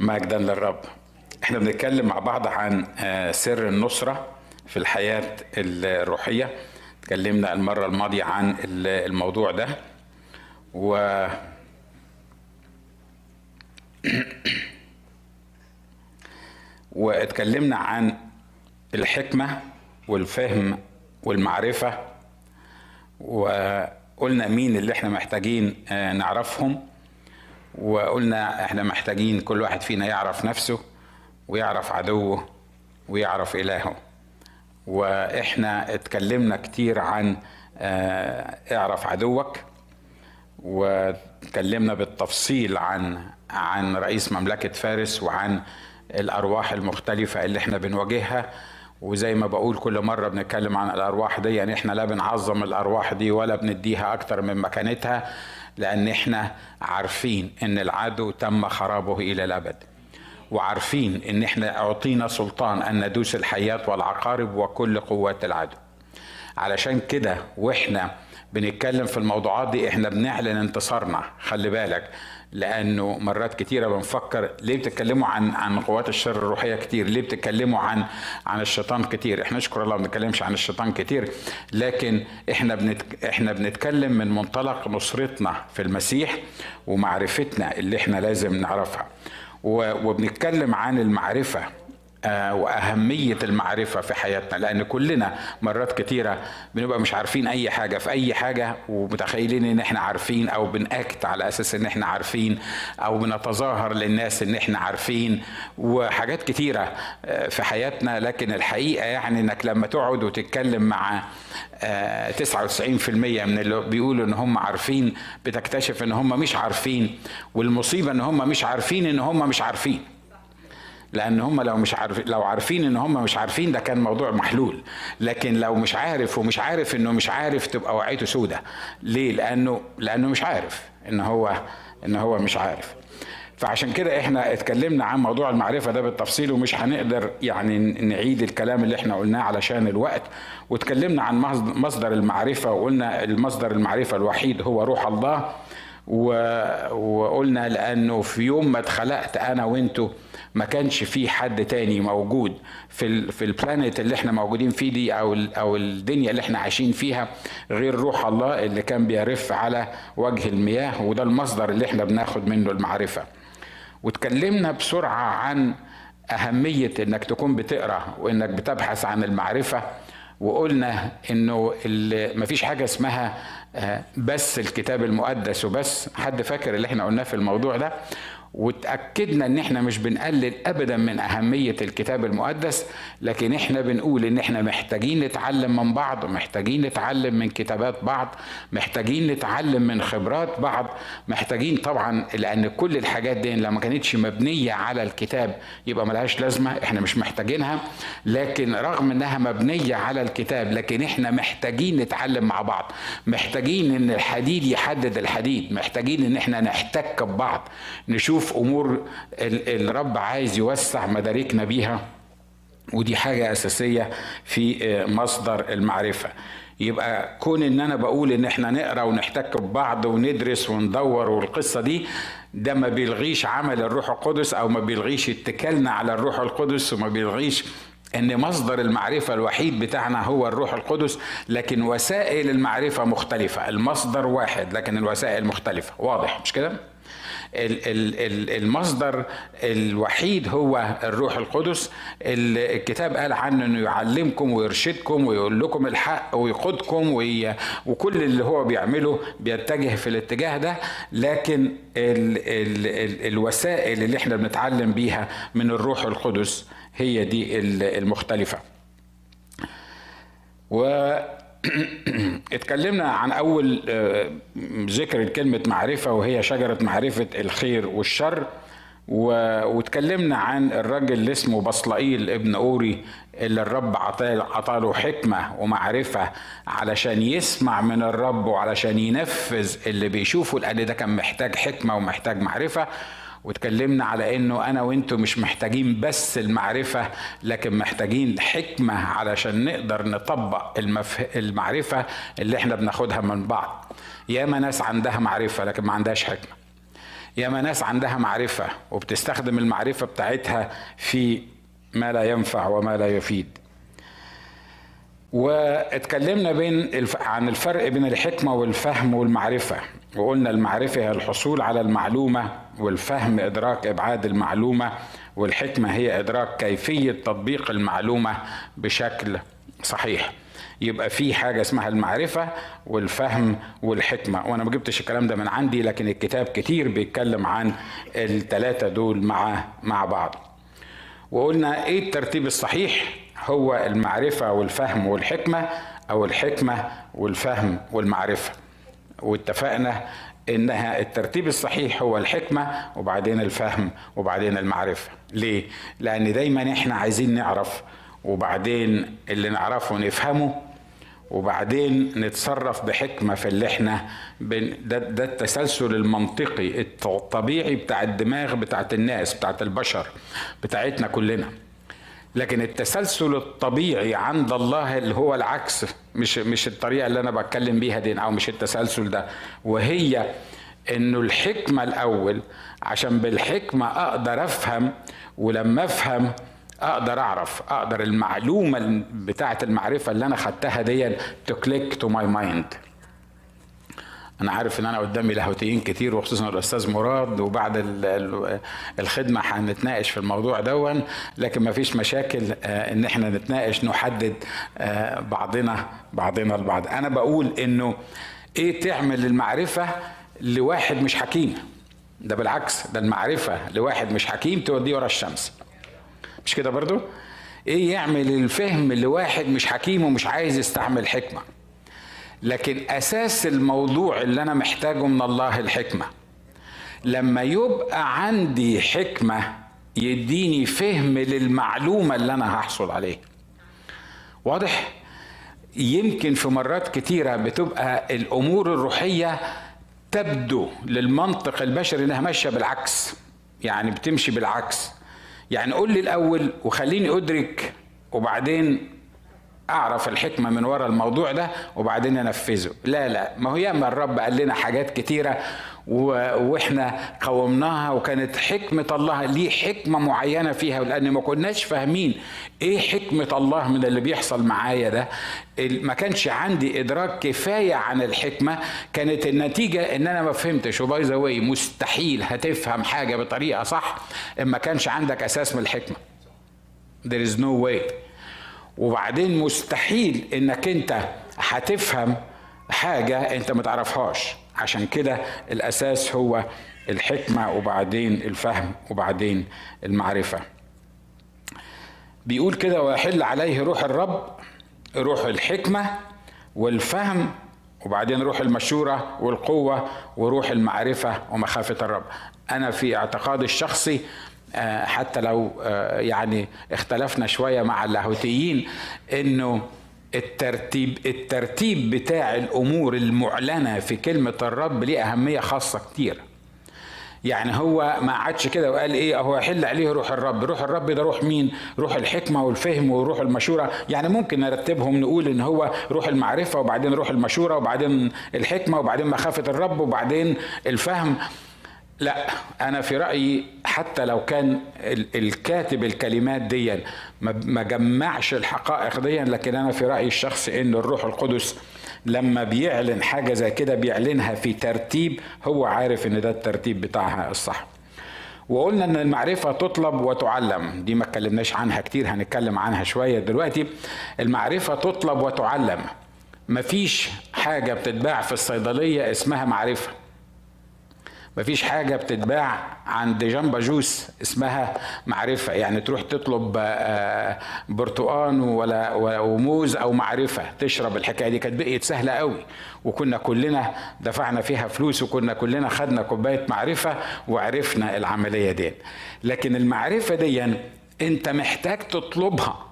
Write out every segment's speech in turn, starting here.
مجدا للرب. إحنا بنتكلم مع بعض عن آه، سر النصرة في الحياة الروحية. اتكلمنا المرة الماضية عن ال- الموضوع ده. و واتكلمنا عن الحكمة والفهم والمعرفة. وقلنا مين اللي إحنا محتاجين آه، نعرفهم. وقلنا إحنا محتاجين كل واحد فينا يعرف نفسه ويعرف عدوه ويعرف إلهه. وإحنا اتكلمنا كتير عن آه، اعرف عدوك واتكلمنا بالتفصيل عن عن رئيس مملكة فارس وعن الأرواح المختلفة اللي إحنا بنواجهها. وزي ما بقول كل مرة بنتكلم عن الأرواح دي يعني إحنا لا بنعظم الأرواح دي ولا بنديها أكتر من مكانتها. لأن إحنا عارفين إن العدو تم خرابه إلى الأبد. وعارفين إن إحنا أعطينا سلطان أن ندوس الحياة والعقارب وكل قوات العدو. علشان كده وإحنا بنتكلم في الموضوعات دي إحنا بنعلن انتصارنا. خلي بالك لأنه مرات كتيرة بنفكر ليه بتتكلموا عن عن قوات الشر الروحية كتير؟ ليه بتتكلموا عن عن الشيطان كتير؟ إحنا نشكر الله ما بنتكلمش عن الشيطان كتير لكن إحنا بنت إحنا بنتكلم من منطلق نصرتنا في المسيح ومعرفتنا اللي إحنا لازم نعرفها. و- وبنتكلم عن المعرفة. آه، وأهمية المعرفة في حياتنا لأن كلنا مرات كتيرة بنبقى مش عارفين أي حاجة في أي حاجة ومتخيلين إن إحنا عارفين أو بنأكت على أساس إن إحنا عارفين أو بنتظاهر للناس إن إحنا عارفين وحاجات كتيرة آه، في حياتنا. لكن الحقيقة يعني إنك لما تقعد وتتكلم مع آه، 99% من اللي بيقولوا إن هم عارفين بتكتشف إن هم مش عارفين والمصيبة إن هم مش عارفين إن هم مش عارفين. لأن هم لو مش عارف لو عارفين إن هم مش عارفين ده كان موضوع محلول. لكن لو مش عارف ومش عارف إنه مش عارف تبقى وعيته سودة. ليه؟ لأنه لأنه مش عارف إن هو إن هو مش عارف. فعشان كده إحنا اتكلمنا عن موضوع المعرفة ده بالتفصيل ومش هنقدر يعني نعيد الكلام اللي إحنا قلناه علشان الوقت. واتكلمنا عن مصد- مصدر المعرفة وقلنا المصدر المعرفة الوحيد هو روح الله. و... وقلنا لأنه في يوم ما اتخلقت أنا وأنتوا ما كانش في حد تاني موجود في ال... في ال planet اللي إحنا موجودين فيه دي أو ال... أو الدنيا اللي إحنا عايشين فيها غير روح الله اللي كان بيرف على وجه المياه وده المصدر اللي إحنا بناخد منه المعرفة. واتكلمنا بسرعة عن أهمية إنك تكون بتقرأ وإنك بتبحث عن المعرفة وقلنا إنه مفيش حاجة اسمها آه، بس الكتاب المقدس وبس. حد فاكر اللي إحنا قلناه في الموضوع ده؟ وتأكدنا إن إحنا مش بنقلل ابدا من أهمية الكتاب المقدس لكن إحنا بنقول إن إحنا محتاجين نتعلم من بعض محتاجين نتعلم من كتابات بعض محتاجين نتعلم من خبرات بعض محتاجين طبعا لأن كل الحاجات دي لو ما كانتش مبنية على الكتاب يبقى ملهاش لازمة إحنا مش محتاجينها لكن رغم إنها مبنية على الكتاب لكن إحنا محتاجين نتعلم مع بعض محتاجين إن الحديد يحدد الحديد محتاجين إن إحنا نحتك ببعض نشوف أمور ال- الرب عايز يوسع مداركنا بيها. ودي حاجة أساسية في آه، مصدر المعرفة. يبقى كون إن أنا بقول إن إحنا نقرأ ونحتك ببعض وندرس وندور والقصة دي ده ما بيلغيش عمل الروح القدس أو ما بيلغيش اتكالنا على الروح القدس وما بيلغيش إن مصدر المعرفة الوحيد بتاعنا هو الروح القدس. لكن وسائل المعرفة مختلفة. المصدر واحد لكن الوسائل مختلفة. واضح؟ مش كده؟ ال- ال- ال- المصدر الوحيد هو الروح القدس. ال- الكتاب قال عنه إنه يعلمكم ويرشدكم ويقول لكم الحق ويقودكم وي- وكل اللي هو بيعمله بيتجه في الاتجاه ده. لكن ال ال ال الوسائل اللي إحنا بنتعلم بيها من الروح القدس هي دي ال- المختلفة. و اتكلمنا عن أول آه، ذكر كلمة معرفة وهي شجرة معرفة الخير والشر. و- واتكلمنا عن الراجل اللي اسمه بصلائيل ابن أوري اللي الرب عطاله حكمة ومعرفة علشان يسمع من الرب وعلشان ينفذ اللي بيشوفه لأن ده كان محتاج حكمة ومحتاج معرفة. واتكلمنا على إنه أنا وإنتوا مش محتاجين بس المعرفة لكن محتاجين حكمة علشان نقدر نطبق المف... المعرفة اللي إحنا بناخدها من بعض. ياما ناس عندها معرفة لكن ما عندهاش حكمة. ياما ناس عندها معرفة وبتستخدم المعرفة بتاعتها في ما لا ينفع وما لا يفيد. واتكلمنا بين الف... عن الفرق بين الحكمة والفهم والمعرفة وقلنا المعرفة هي الحصول على المعلومة والفهم إدراك إبعاد المعلومة والحكمة هي إدراك كيفية تطبيق المعلومة بشكل صحيح. يبقى في حاجة اسمها المعرفة والفهم والحكمة. وأنا ما جبتش الكلام ده من عندي لكن الكتاب كتير بيتكلم عن التلاتة دول مع مع بعض. وقلنا إيه الترتيب الصحيح؟ هو المعرفة والفهم والحكمة أو الحكمة والفهم والمعرفة. واتفقنا إنها الترتيب الصحيح هو الحكمة وبعدين الفهم وبعدين المعرفة. ليه؟ لأن دايما إحنا عايزين نعرف وبعدين اللي نعرفه نفهمه وبعدين نتصرف بحكمة في اللي إحنا بن ده, ده التسلسل المنطقي الطبيعي بتاع الدماغ بتاعت الناس بتاعت البشر بتاعتنا كلنا. لكن التسلسل الطبيعي عند الله اللي هو العكس مش مش الطريقة اللي أنا بتكلم بيها دي أو مش التسلسل ده. وهي إنه الحكمة الأول عشان بالحكمة أقدر أفهم ولما أفهم أقدر أعرف أقدر المعلومة بتاعة المعرفة اللي أنا خدتها دي to click to my mind أنا عارف إن أنا قدامي لاهوتيين كتير وخصوصا الأستاذ مراد وبعد الخدمة هنتناقش في الموضوع ده لكن ما فيش مشاكل آه، إن إحنا نتناقش نحدد آه، بعضنا بعضنا البعض أنا بقول إنه إيه تعمل المعرفة لواحد مش حكيم؟ ده بالعكس ده المعرفة لواحد مش حكيم توديه ورا الشمس. مش كده برضو؟ إيه يعمل الفهم لواحد مش حكيم ومش عايز يستعمل حكمة؟ لكن أساس الموضوع اللي أنا محتاجه من الله الحكمة. لما يبقى عندي حكمة يديني فهم للمعلومة اللي أنا هحصل عليه واضح؟ يمكن في مرات كتيرة بتبقى الأمور الروحية تبدو للمنطق البشري إنها ماشية بالعكس. يعني بتمشي بالعكس. يعني قول لي الأول وخليني أدرك وبعدين أعرف الحكمة من وراء الموضوع ده وبعدين أنفذه. لا لا ما هو ياما الرب قال لنا حاجات كتيرة وإحنا قومناها وكانت حكمة الله ليه حكمة معينة فيها؟ لأن ما كناش فاهمين إيه حكمة الله من اللي بيحصل معايا ده. ما كانش عندي إدراك كفاية عن الحكمة. كانت النتيجة إن أنا ما فهمتش. وباي ذا مستحيل هتفهم حاجة بطريقة صح إن ما كانش عندك أساس من الحكمة. There is no way. وبعدين مستحيل إنك أنت هتفهم حاجة أنت ما تعرفهاش. عشان كده الأساس هو الحكمة وبعدين الفهم وبعدين المعرفة. بيقول كده ويحل عليه روح الرب روح الحكمة والفهم وبعدين روح المشورة والقوة وروح المعرفة ومخافة الرب. أنا في اعتقادي الشخصي حتى لو آه، يعني اختلفنا شوية مع اللاهوتيين إنه الترتيب الترتيب بتاع الأمور المعلنة في كلمة الرب ليه أهمية خاصة كتير. يعني هو ما عادش كده وقال إيه هو يحل عليه روح الرب. روح الرب ده روح مين؟ روح الحكمة والفهم وروح المشورة. يعني ممكن نرتبهم نقول إن هو روح المعرفة وبعدين روح المشورة وبعدين الحكمة وبعدين مخافة الرب وبعدين الفهم. لا أنا في رأيي حتى لو كان الكاتب الكلمات دي ما جمعش الحقائق دي لكن أنا في رأيي الشخصي إن الروح القدس لما بيعلن حاجة زي كده بيعلنها في ترتيب هو عارف إن ده الترتيب بتاعها الصح. وقلنا إن المعرفة تطلب وتعلم دي ما اتكلمناش عنها كتير هنتكلم عنها شوية دلوقتي. المعرفة تطلب وتعلم. مفيش حاجة بتتباع في الصيدلية اسمها معرفة. مفيش حاجة بتتباع عند جنبا جوس اسمها معرفة. يعني تروح تطلب آه، برتقان ولا وموز أو معرفة تشرب الحكاية دي. كانت بقيت سهلة قوي. وكنا كلنا دفعنا فيها فلوس وكنا كلنا خدنا كوباية معرفة وعرفنا العملية دي. لكن المعرفة دي أنت محتاج تطلبها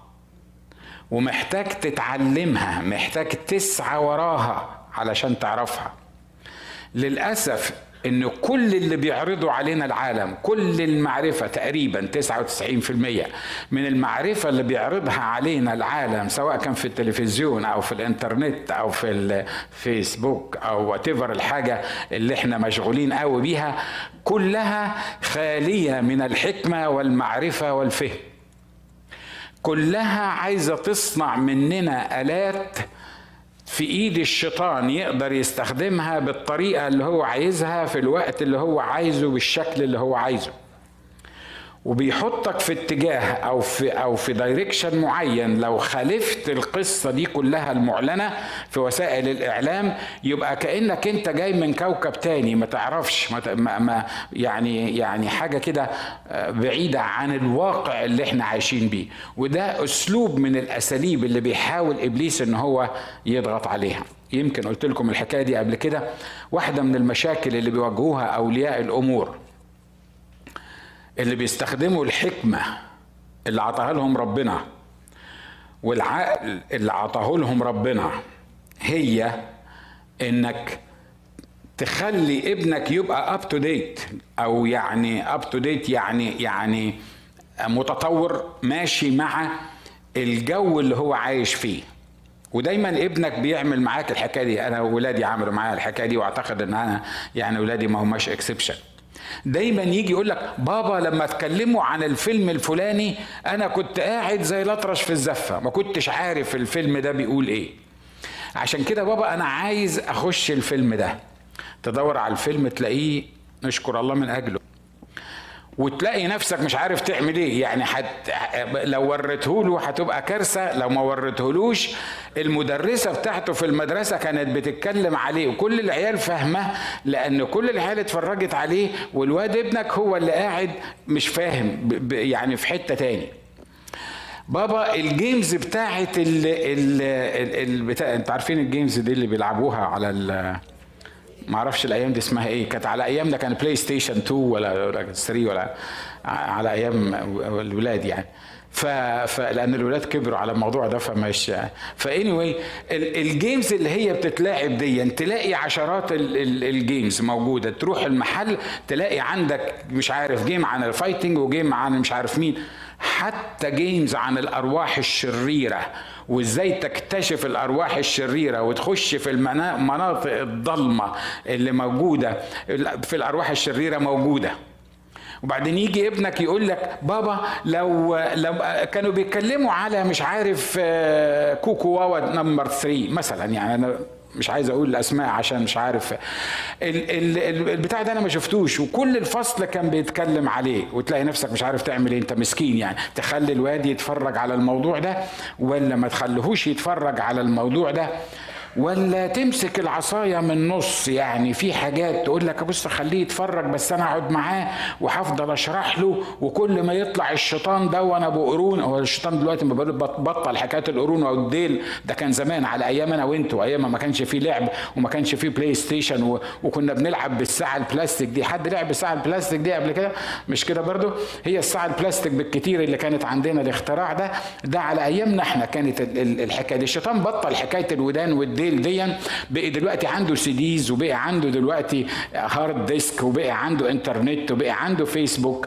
ومحتاج تتعلمها محتاج تسعى وراها علشان تعرفها. للأسف إن كل اللي بيعرضوا علينا العالم كل المعرفة تقريبا 99% من المعرفة اللي بيعرضها علينا العالم سواء كان في التلفزيون أو في الإنترنت أو في الفيسبوك أو وات الحاجة اللي إحنا مشغولين قوي بيها كلها خالية من الحكمة والمعرفة والفهم. كلها عايزة تصنع مننا آلات في إيد الشيطان يقدر يستخدمها بالطريقة اللي هو عايزها في الوقت اللي هو عايزه بالشكل اللي هو عايزه. وبيحطك في اتجاه أو في أو في دايركشن معين. لو خالفت القصة دي كلها المعلنة في وسائل الإعلام يبقى كأنك أنت جاي من كوكب تاني. ما تعرفش ما, يعني يعني حاجة كده آه، بعيدة عن الواقع اللي إحنا عايشين بيه. وده أسلوب من الأساليب اللي بيحاول إبليس إن هو يضغط عليها. يمكن قلت لكم الحكاية دي قبل كده. واحدة من المشاكل اللي بيواجهوها أولياء الأمور اللي بيستخدموا الحكمة اللي عطاها لهم ربنا والعقل اللي عطاه لهم ربنا هي إنك تخلي ابنك يبقى up to date أو يعني up to date يعني يعني متطور ماشي مع الجو اللي هو عايش فيه. ودايما ابنك بيعمل معاك الحكاية دي. أنا ولادي عملوا معايا الحكاية دي وأعتقد إن أنا يعني ولادي ما هماش exception دايما يجي يقول لك بابا لما اتكلموا عن الفيلم الفلاني أنا كنت قاعد زي الأطرش في الزفة ما كنتش عارف الفيلم ده بيقول إيه. عشان كده بابا أنا عايز أخش الفيلم ده. تدور على الفيلم تلاقيه نشكر الله من أجله. وتلاقي نفسك مش عارف تعمل إيه. يعني حت لو وريته له هتبقى كارثة لو ما وريتهولوش المدرسة بتاعته في المدرسة كانت بتتكلم عليه وكل العيال فاهمة لأن كل العيال اتفرجت عليه والواد ابنك هو اللي قاعد مش فاهم يعني في حتة تاني. بابا الجيمز بتاعت ال ال ال بتاع انت عارفين ال games دي اللي بيلعبوها على ال ما أعرفش الأيام دي اسمها إيه. كانت على ايامنا كان بلاي ستيشن 2 ولا 3 ولا على أيام الولاد يعني. ف... ف... لأن الولاد كبروا على الموضوع ده فمش فا anyway ال games اللي هي بتتلعب دي تلاقي عشرات ال... games موجودة. تروح المحل تلاقي عندك مش عارف game عن ال fighting و game عن مش عارف مين. حتى games عن الأرواح الشريرة وإزاي تكتشف الأرواح الشريرة وتخش في المناطق الضلمة اللي موجودة. في الأرواح الشريرة موجودة. وبعدين يجي ابنك يقول لك بابا لو لو كانوا بيتكلموا على مش عارف آه، كوكو واوا number 3 مثلا يعني أنا مش عايز أقول الاسماء عشان مش عارف. البتاع ده أنا ما شفتوش وكل الفصل كان بيتكلم عليه وتلاقي نفسك مش عارف تعمل إيه انت مسكين يعني. تخلي الواد يتفرج على الموضوع ده ولا ما تخليهوش يتفرج على الموضوع ده ولا تمسك العصاية من نص يعني في حاجات تقول لك بص خليه يتفرج بس أنا اقعد معاه وهفضل أشرح له وكل ما يطلع الشيطان ده وأنا ابو قرون هو الشيطان دلوقتي ما بطل حكاية القرون والديل ده كان زمان على أيام أنا وانتوا أيام ما كانش فيه لعب وما كانش فيه بلاي ستيشن. وكنا بنلعب بالساعة البلاستيك دي حد لعب بالساعة البلاستيك دي قبل كده مش كده برضو هي الساعة البلاستيك بالكتير اللي كانت عندنا الاختراع ده ده على أيامنا إحنا كانت الحكاية دي الشيطان بطل حكاية الودان والديل والديل دي بقي دلوقتي عنده CDs وبقي عنده دلوقتي hard disk وبقي عنده انترنت وبقي عنده فيسبوك.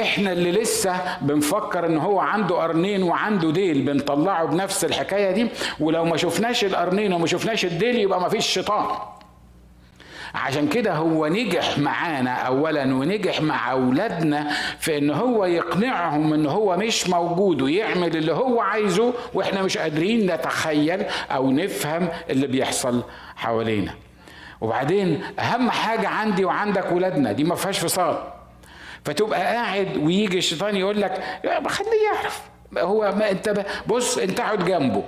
إحنا اللي لسه بنفكر إن هو عنده قرنين وعنده ديل بنطلعه بنفس الحكاية دي ولو ما شفناش القرنين وما شفناش الديل يبقى ما فيش شيطان. عشان كده هو نجح معانا اولا ونجح مع أولادنا في إن هو يقنعهم إن هو مش موجود ويعمل اللي هو عايزه وإحنا مش قادرين نتخيل أو نفهم اللي بيحصل حوالينا. وبعدين أهم حاجة عندي وعندك ولادنا دي ما فيهاش فصال. فتبقى قاعد ويجي الشيطان يقول لك خليه يعرف. هو ما أنت بص انت اقعد جنبه.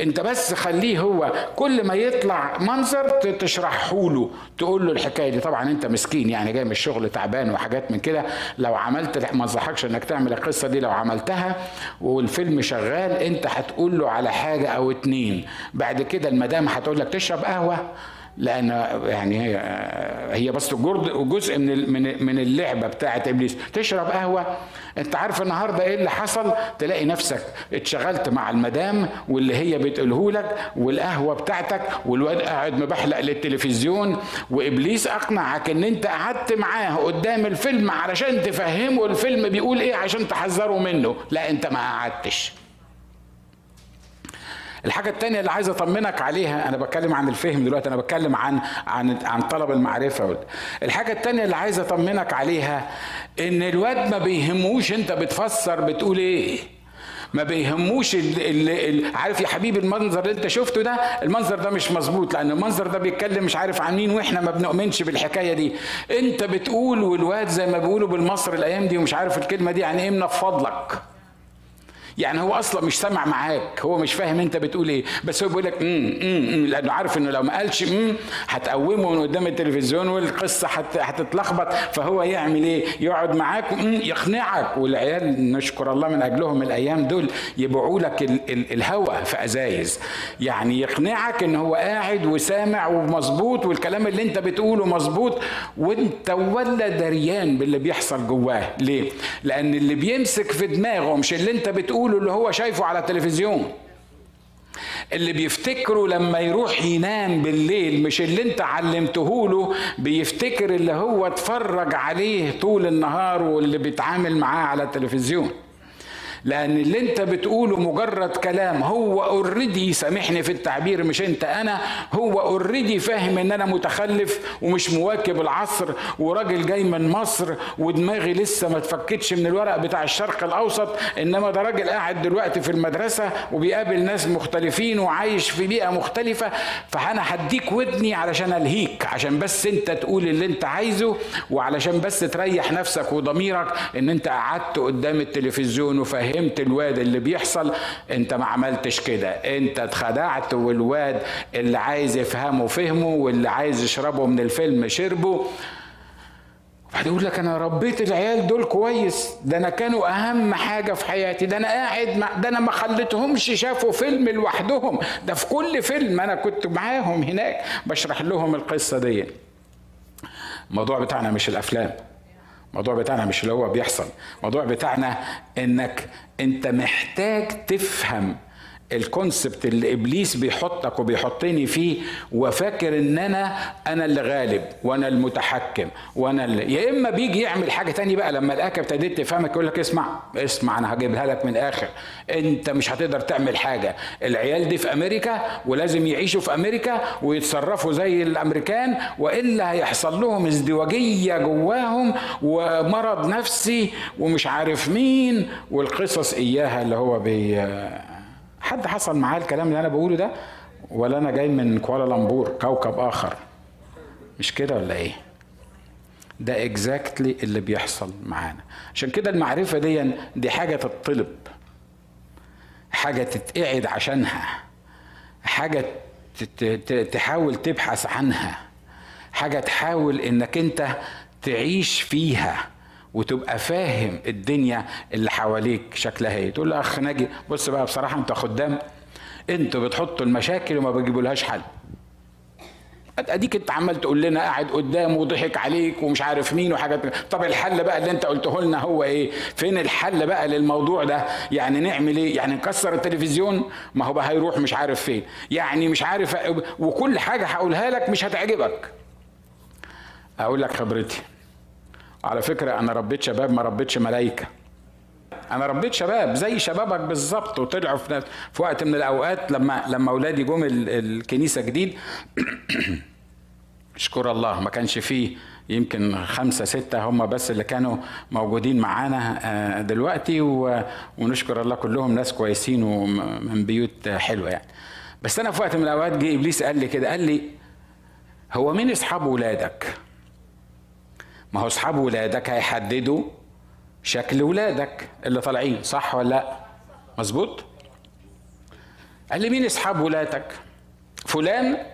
انت بس خليه هو كل ما يطلع منظر تشرحه له تقول له الحكاية دي. طبعا انت مسكين يعني جاي من الشغل تعبان وحاجات من كده. لو عملت ما انصحكش انك تعمل القصة دي لو عملتها. والفيلم شغال انت هتقول له على حاجة أو اتنين. بعد كده المدام هتقول لك تشرب قهوة. لأن يعني هي هي بس جزء من من من اللعبة بتاعه إبليس. تشرب قهوة أنت عارف النهارده إيه اللي حصل؟ تلاقي نفسك اتشغلت مع المدام واللي هي بتقوله لك والقهوة بتاعتك والواد قاعد مبحلق للتلفزيون وإبليس أقنعك إن أنت قعدت معاه قدام الفيلم علشان تفهمه الفيلم بيقول إيه عشان تحذره منه. لا أنت ما قعدتش. الحاجة التانية اللي عايز أطمنك عليها أنا بتكلم عن الفهم دلوقتي أنا بتكلم عن عن عن طلب المعرفة. الحاجة التانية اللي عايز أطمنك عليها إن الواد ما بيهموش أنت بتفسر بتقول إيه. ما بيهموش اللي عارف يا حبيبي المنظر اللي أنت شفته ده؟ المنظر ده مش مظبوط لأن المنظر ده بيتكلم مش عارف عن مين وإحنا ما بنؤمنش بالحكاية دي. أنت بتقول والواد زي ما بيقولوا بالمصري الأيام دي ومش عارف الكلمة دي يعني إيه من فضلك يعني هو أصلا مش سامع معاك هو مش فاهم أنت بتقول إيه بس هو بيقول لك امم لأنه عارف إنه لو ما قالش امم هتقومه من قدام التلفزيون والقصة هتتلخبط. فهو يعمل إيه؟ يقعد معاك يقنعك. والعيال نشكر الله من أجلهم الأيام دول يبيعوا لك الهوى في أزايز. يعني يقنعك إن هو قاعد وسامع ومظبوط والكلام اللي أنت بتقوله مظبوط. وأنت ولا دريان باللي بيحصل جواه. ليه؟ لأن اللي بيمسك في دماغه مش اللي أنت بتقوله بيقولوا اللي هو شايفه على التلفزيون. اللي بيفتكروا لما يروح ينام بالليل مش اللي انت علمته له بيفتكر اللي هو اتفرج عليه طول النهار واللي بيتعامل معاه على التلفزيون. لأن اللي أنت بتقوله مجرد كلام هو already سامحني في التعبير مش أنت أنا هو already فاهم إن أنا متخلف ومش مواكب العصر وراجل جاي من مصر ودماغي لسه ما اتفكتش من الورق بتاع الشرق الأوسط إنما ده راجل قاعد دلوقتي في المدرسة وبيقابل ناس مختلفين وعايش في بيئة مختلفة فأنا هديك ودني علشان ألهيك عشان بس أنت تقول اللي أنت عايزه وعلشان بس تريح نفسك وضميرك إن أنت قعدت قدام التلفزيون وفاهم فهمت الواد اللي بيحصل انت ما عملتش كده. انت اتخدعت والواد اللي عايز يفهمه فهمه واللي عايز يشربه من الفيلم شربه. بعد يقول لك أنا ربيت العيال دول كويس. ده أنا كانوا أهم حاجة في حياتي. ده أنا قاعد مع ده أنا ما خليتهمش شافوا فيلم لوحدهم. ده في كل فيلم أنا كنت معاهم هناك. بشرح لهم القصة دي. الموضوع بتاعنا مش الأفلام. الموضوع بتاعنا مش اللي هو بيحصل. الموضوع بتاعنا إنك أنت محتاج تفهم الكونسبت اللي إبليس بيحطك وبيحطني فيه وفاكر إن أنا أنا اللي غالب وأنا المتحكم وأنا اللي يا إما بيجي يعمل حاجة تاني بقى لما الاك ابتديت تفهمك يقول لك اسمع اسمع أنا هجيبها لك من الآخر. أنت مش هتقدر تعمل حاجة. العيال دي في أمريكا ولازم يعيشوا في أمريكا ويتصرفوا زي الأمريكان وإلا هيحصل لهم ازدواجية جواهم ومرض نفسي ومش عارف مين والقصص إياها اللي هو بي حد حصل معاه الكلام اللي أنا بقوله ده؟ ولا أنا جاي من كوالالمبور كوكب آخر؟ مش كده ولا إيه؟ ده exactly اللي بيحصل معانا. عشان كده المعرفة دي دي حاجة تطلب حاجة تتقعد عشانها. حاجة تحاول تبحث عنها. حاجة تحاول إنك أنت تعيش فيها. وتبقى فاهم الدنيا اللي حواليك شكلها إيه. تقول له أخ ناجي بص بقى بصراحة أنت خدام أنتوا بتحطوا المشاكل وما بتجيبولهاش حل. أديك أنت عمال تقول لنا قاعد قدام وضحك عليك ومش عارف مين وحاجات طب الحل بقى اللي أنت قلته لنا هو إيه؟ فين الحل بقى للموضوع ده؟ يعني نعمل إيه؟ يعني نكسر التلفزيون؟ ما هو بقى هيروح مش عارف فين. يعني مش عارف وكل حاجة هقولها لك مش هتعجبك. أقول لك خبرتي على فكرة أنا ربيت شباب ما ربيتش ملايكة أنا ربيت شباب زي شبابك بالظبط وطلعوا في, في وقت من الأوقات لما لما أولادي جم الكنيسة جديد. اشكر الله ما كانش فيه يمكن خمسة ستة هم بس اللي كانوا موجودين معانا دلوقتي ونشكر الله كلهم ناس كويسين ومن بيوت حلوة يعني. بس أنا في وقت من الأوقات جه إبليس قال لي كده قال لي هو مين أصحاب ولادك؟ ما هو أصحاب ولادك هيحددوا شكل ولادك اللي طالعين صح ولا لأ؟ مظبوط؟ قال لي مين أصحاب ولادك؟ فلان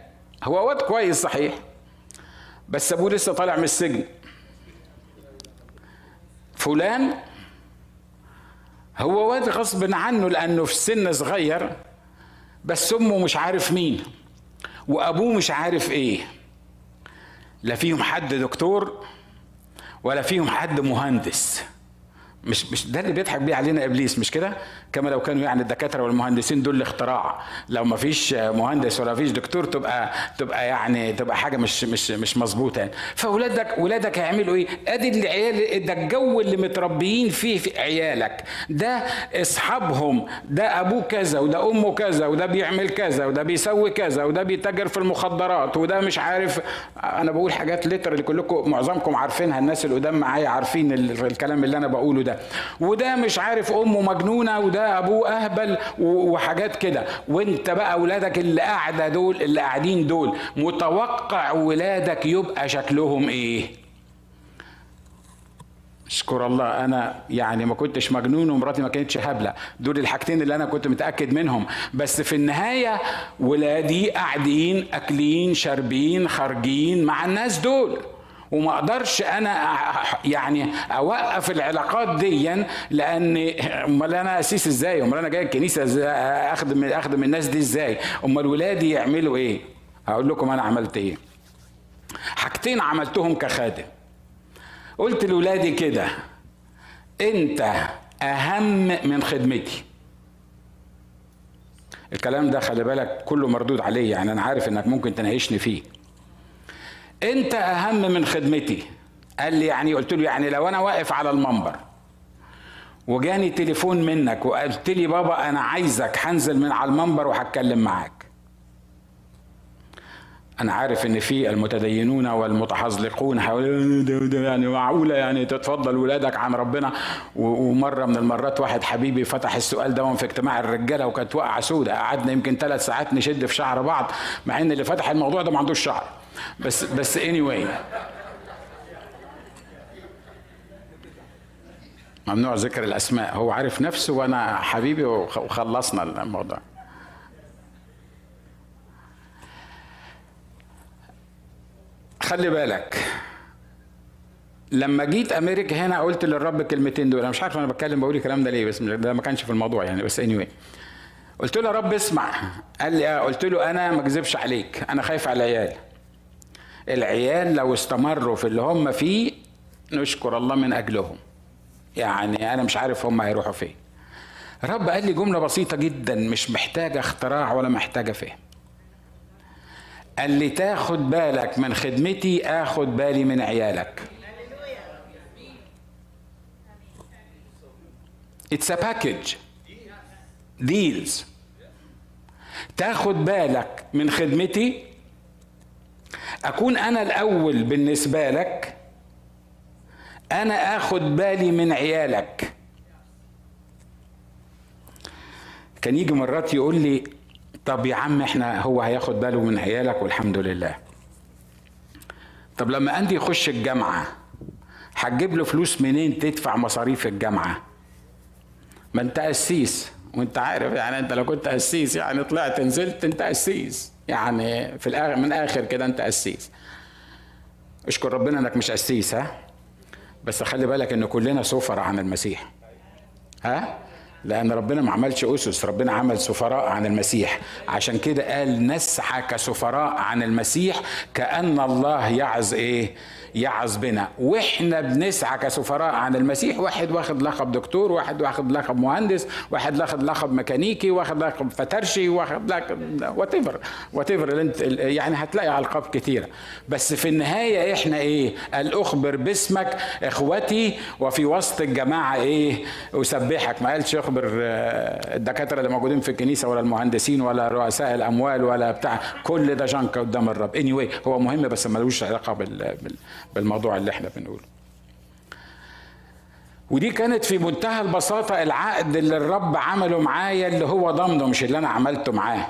هو واد كويس صحيح بس أبوه لسه طالع من السجن. فلان هو واد غصب عنه لأنه في سن صغير بس أمه مش عارف مين وأبوه مش عارف إيه. لا فيهم حد دكتور ولا فيهم حد مهندس. مش مش ده اللي بيضحك بيه علينا إبليس مش كده؟ كما لو كانوا يعني الدكاترة والمهندسين دول الاختراع. لو ما فيش مهندس ولا فيش دكتور تبقى تبقى يعني تبقى حاجة مش مش مش مظبوطة يعني. فاولادك ولادك هيعملوا إيه؟ أدي العيال ده الجو اللي متربيين فيه في عيالك. ده أصحابهم ده أبوه كذا وده أمه كذا وده بيعمل كذا وده بيسوي كذا وده بيتاجر في المخدرات وده مش عارف. أنا بقول حاجات لتر اللي كلكم معظمكم عارفينها الناس اللي قدام معايا عارفين الكلام اللي أنا بقوله ده. وده مش عارف أمه مجنونة وده أبوه أهبل وحاجات كده. وأنت بقى اولادك اللي قاعدة دول اللي قاعدين دول متوقع ولادك يبقى شكلهم إيه؟ اشكر الله أنا يعني ما كنتش مجنون ومراتي ما كانتش هبلة. دول الحاجتين اللي أنا كنت متأكد منهم. بس في النهاية ولادي قاعدين أكلين شاربين خارجين مع الناس دول. وما أقدرش أنا يعني اوقف العلاقات دي لأن امال أنا اسيس إزاي؟ امال أنا جاي الكنيسة اخدم اخدم الناس دي إزاي؟ امال ولادي يعملوا إيه؟ هقول لكم أنا عملت إيه. حاجتين عملتهم كخادم. قلت لولادي كده انت اهم من خدمتي. الكلام ده خلي بالك كله مردود عليه يعني أنا عارف انك ممكن تناقشني فيه. انت اهم من خدمتي. قال لي يعني قلت له يعني لو أنا واقف على المنبر وجاني تليفون منك وقلت لي بابا أنا عايزك هنزل من على المنبر وهتكلم معاك. أنا عارف ان في المتدينون والمتحزلقون يعني معقولة يعني تتفضل ولادك عن ربنا. ومرة من المرات واحد حبيبي فتح السؤال ده في اجتماع الرجالة وكانت واقعة سودة. قعدنا يمكن ثلاث ساعات نشد في شعر بعض مع ان اللي فتح الموضوع ده ما عندوش شعر. بس بس anyway. ممنوع ذكر الأسماء. هو عارف نفسه وأنا حبيبي وخلصنا الموضوع. خلي بالك. لما جيت أمريكا هنا قلت للرب الكلمتين دول. أنا مش عارف أنا بتكلم بقول الكلام ده ليه بس ده ما كانش في الموضوع يعني بس اني anyway. قلت له يا رب اسمع. قال لي آه قلت له أنا ما أكذبش عليك. أنا خايف على العيال العيال لو استمروا في اللي هم فيه نشكر الله من أجلهم. يعني أنا مش عارف هم هيروحوا فين. رب قال لي جملة بسيطة جدا مش محتاجه اختراع ولا محتاجه فهم قال لي تاخد بالك من خدمتي آخد بالي من عيالك. It's a package. Deals. تاخد بالك من خدمتي أكون أنا الأول بالنسبة لك أنا آخد بالي من عيالك. كان يجي مرات يقول لي طب يا عم إحنا هو هياخد باله من عيالك والحمد لله. طب لما اندي يخش الجامعة هتجيب له فلوس منين تدفع مصاريف الجامعة؟ ما أنت قسيس وأنت عارف يعني أنت لو كنت قسيس يعني طلعت نزلت أنت قسيس. يعني في الآخر من اخر كده أنت قسيس. اشكر ربنا إنك مش قسيس ها؟ بس خلي بالك إن كلنا سفراء عن المسيح ها؟ لأن ربنا ما عملش قسس ربنا عمل سفراء عن المسيح. عشان كده قال نسعى كسفراء عن المسيح كأن الله يعظ إيه؟ يعظ بنا. وإحنا بنسعى كسفراء عن المسيح واحد واخد لقب دكتور واحد واخد لقب مهندس واحد واخد لقب ميكانيكي واخد لقب فترشي واخد لقب whatever whatever يعني هتلاقي ألقاب كثيره بس في النهاية إحنا إيه؟ قال أخبر باسمك إخوتي وفي وسط الجماعة إيه؟ أسبحك. ما قالش أخبر الدكاترة اللي موجودين في الكنيسة ولا المهندسين ولا رؤساء الأموال ولا بتاع. كل ده جنك قدام الرب. اني anyway هو مهم بس ملوش علاقة بال بالموضوع اللي إحنا بنقوله. ودي كانت في منتهى البساطة العقد اللي الرب عمله معايا اللي هو ضمنه مش اللي أنا عملته معاه.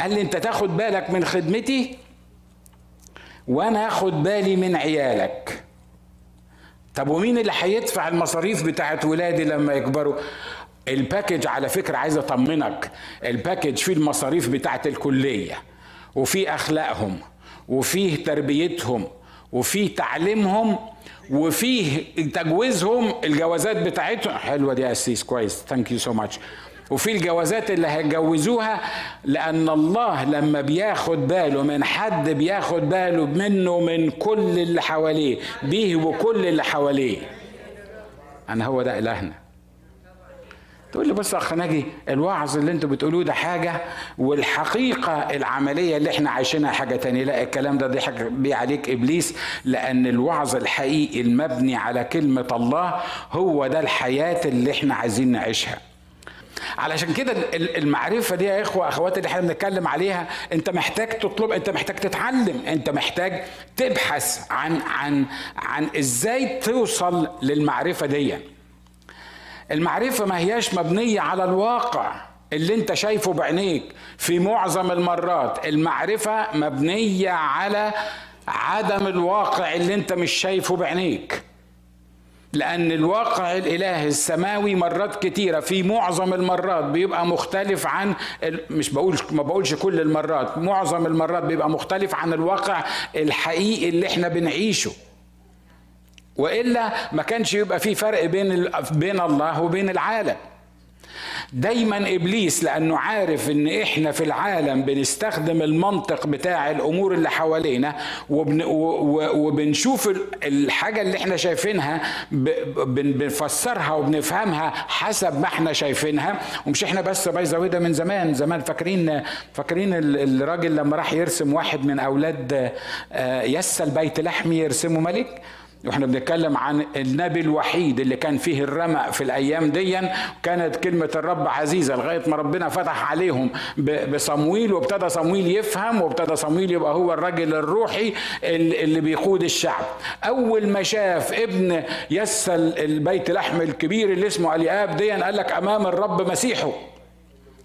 قال لي أنت تاخد بالك من خدمتي وأنا أخد بالي من عيالك. طب ومين اللي هيدفع المصاريف بتاعت ولادي لما يكبروا؟ ال package على فكرة عايز أطمنك ال package فيه المصاريف بتاعت الكلية وفيه أخلاقهم وفيه تربيتهم وفيه تعليمهم وفيه تجويزهم الجوازات بتاعتهم. حلوة دي قسيس كويس. thank you so much وفي الجوازات اللي هيتجوزوها لأن الله لما بياخد باله من حد بياخد باله منه من كل اللي حواليه بيه وكل اللي حواليه. أنا هو ده إلهنا. تقول لي بص أخ ناجي الوعظ اللي أنتوا بتقولوه ده حاجة والحقيقة العملية اللي إحنا عايشينها حاجة تانية. لا الكلام ده ضحك بيه عليك إبليس لأن الوعظ الحقيقي المبني على كلمة الله هو ده الحياة اللي إحنا عايزين نعيشها. علشان كده المعرفة دي يا إخوة أخوات اللي إحنا بنتكلم عليها انت محتاج تطلب انت محتاج تتعلم انت محتاج تبحث عن عن عن إزاي توصل للمعرفة دي. المعرفة ما هياش مبنية على الواقع اللي انت شايفه بعينيك. في معظم المرات المعرفة مبنية على عدم الواقع اللي انت مش شايفه بعينيك. لأن الواقع الإلهي السماوي مرات كتيرة في معظم المرات بيبقى مختلف عن مش بقول ما بقولش كل المرات معظم المرات بيبقى مختلف عن الواقع الحقيقي اللي إحنا بنعيشه. وإلا ما كانش يبقى في فرق بين بين الله وبين العالم. دايما إبليس لأنه عارف إن إحنا في العالم بنستخدم المنطق بتاع الأمور اللي حوالينا وبن وبنشوف الحاجة اللي إحنا شايفينها بنفسرها وبنفهمها حسب ما إحنا شايفينها. ومش إحنا بس باي ده من زمان زمان فاكرين فاكرين الراجل لما راح يرسم واحد من أولاد آه، يسى البيت لحمي يرسمه ملك؟ وإحنا بنتكلم عن النبي الوحيد اللي كان فيه الرمق في الأيام دي كانت كلمة الرب عزيزة لغاية ما ربنا فتح عليهم بصمويل وابتدى صمويل يفهم وابتدى صمويل يبقى هو الراجل الروحي اللي بيقود الشعب. أول ما شاف ابن يسل البيت لحم الكبير اللي اسمه أليآب دي قال لك أمام الرب مسيحه.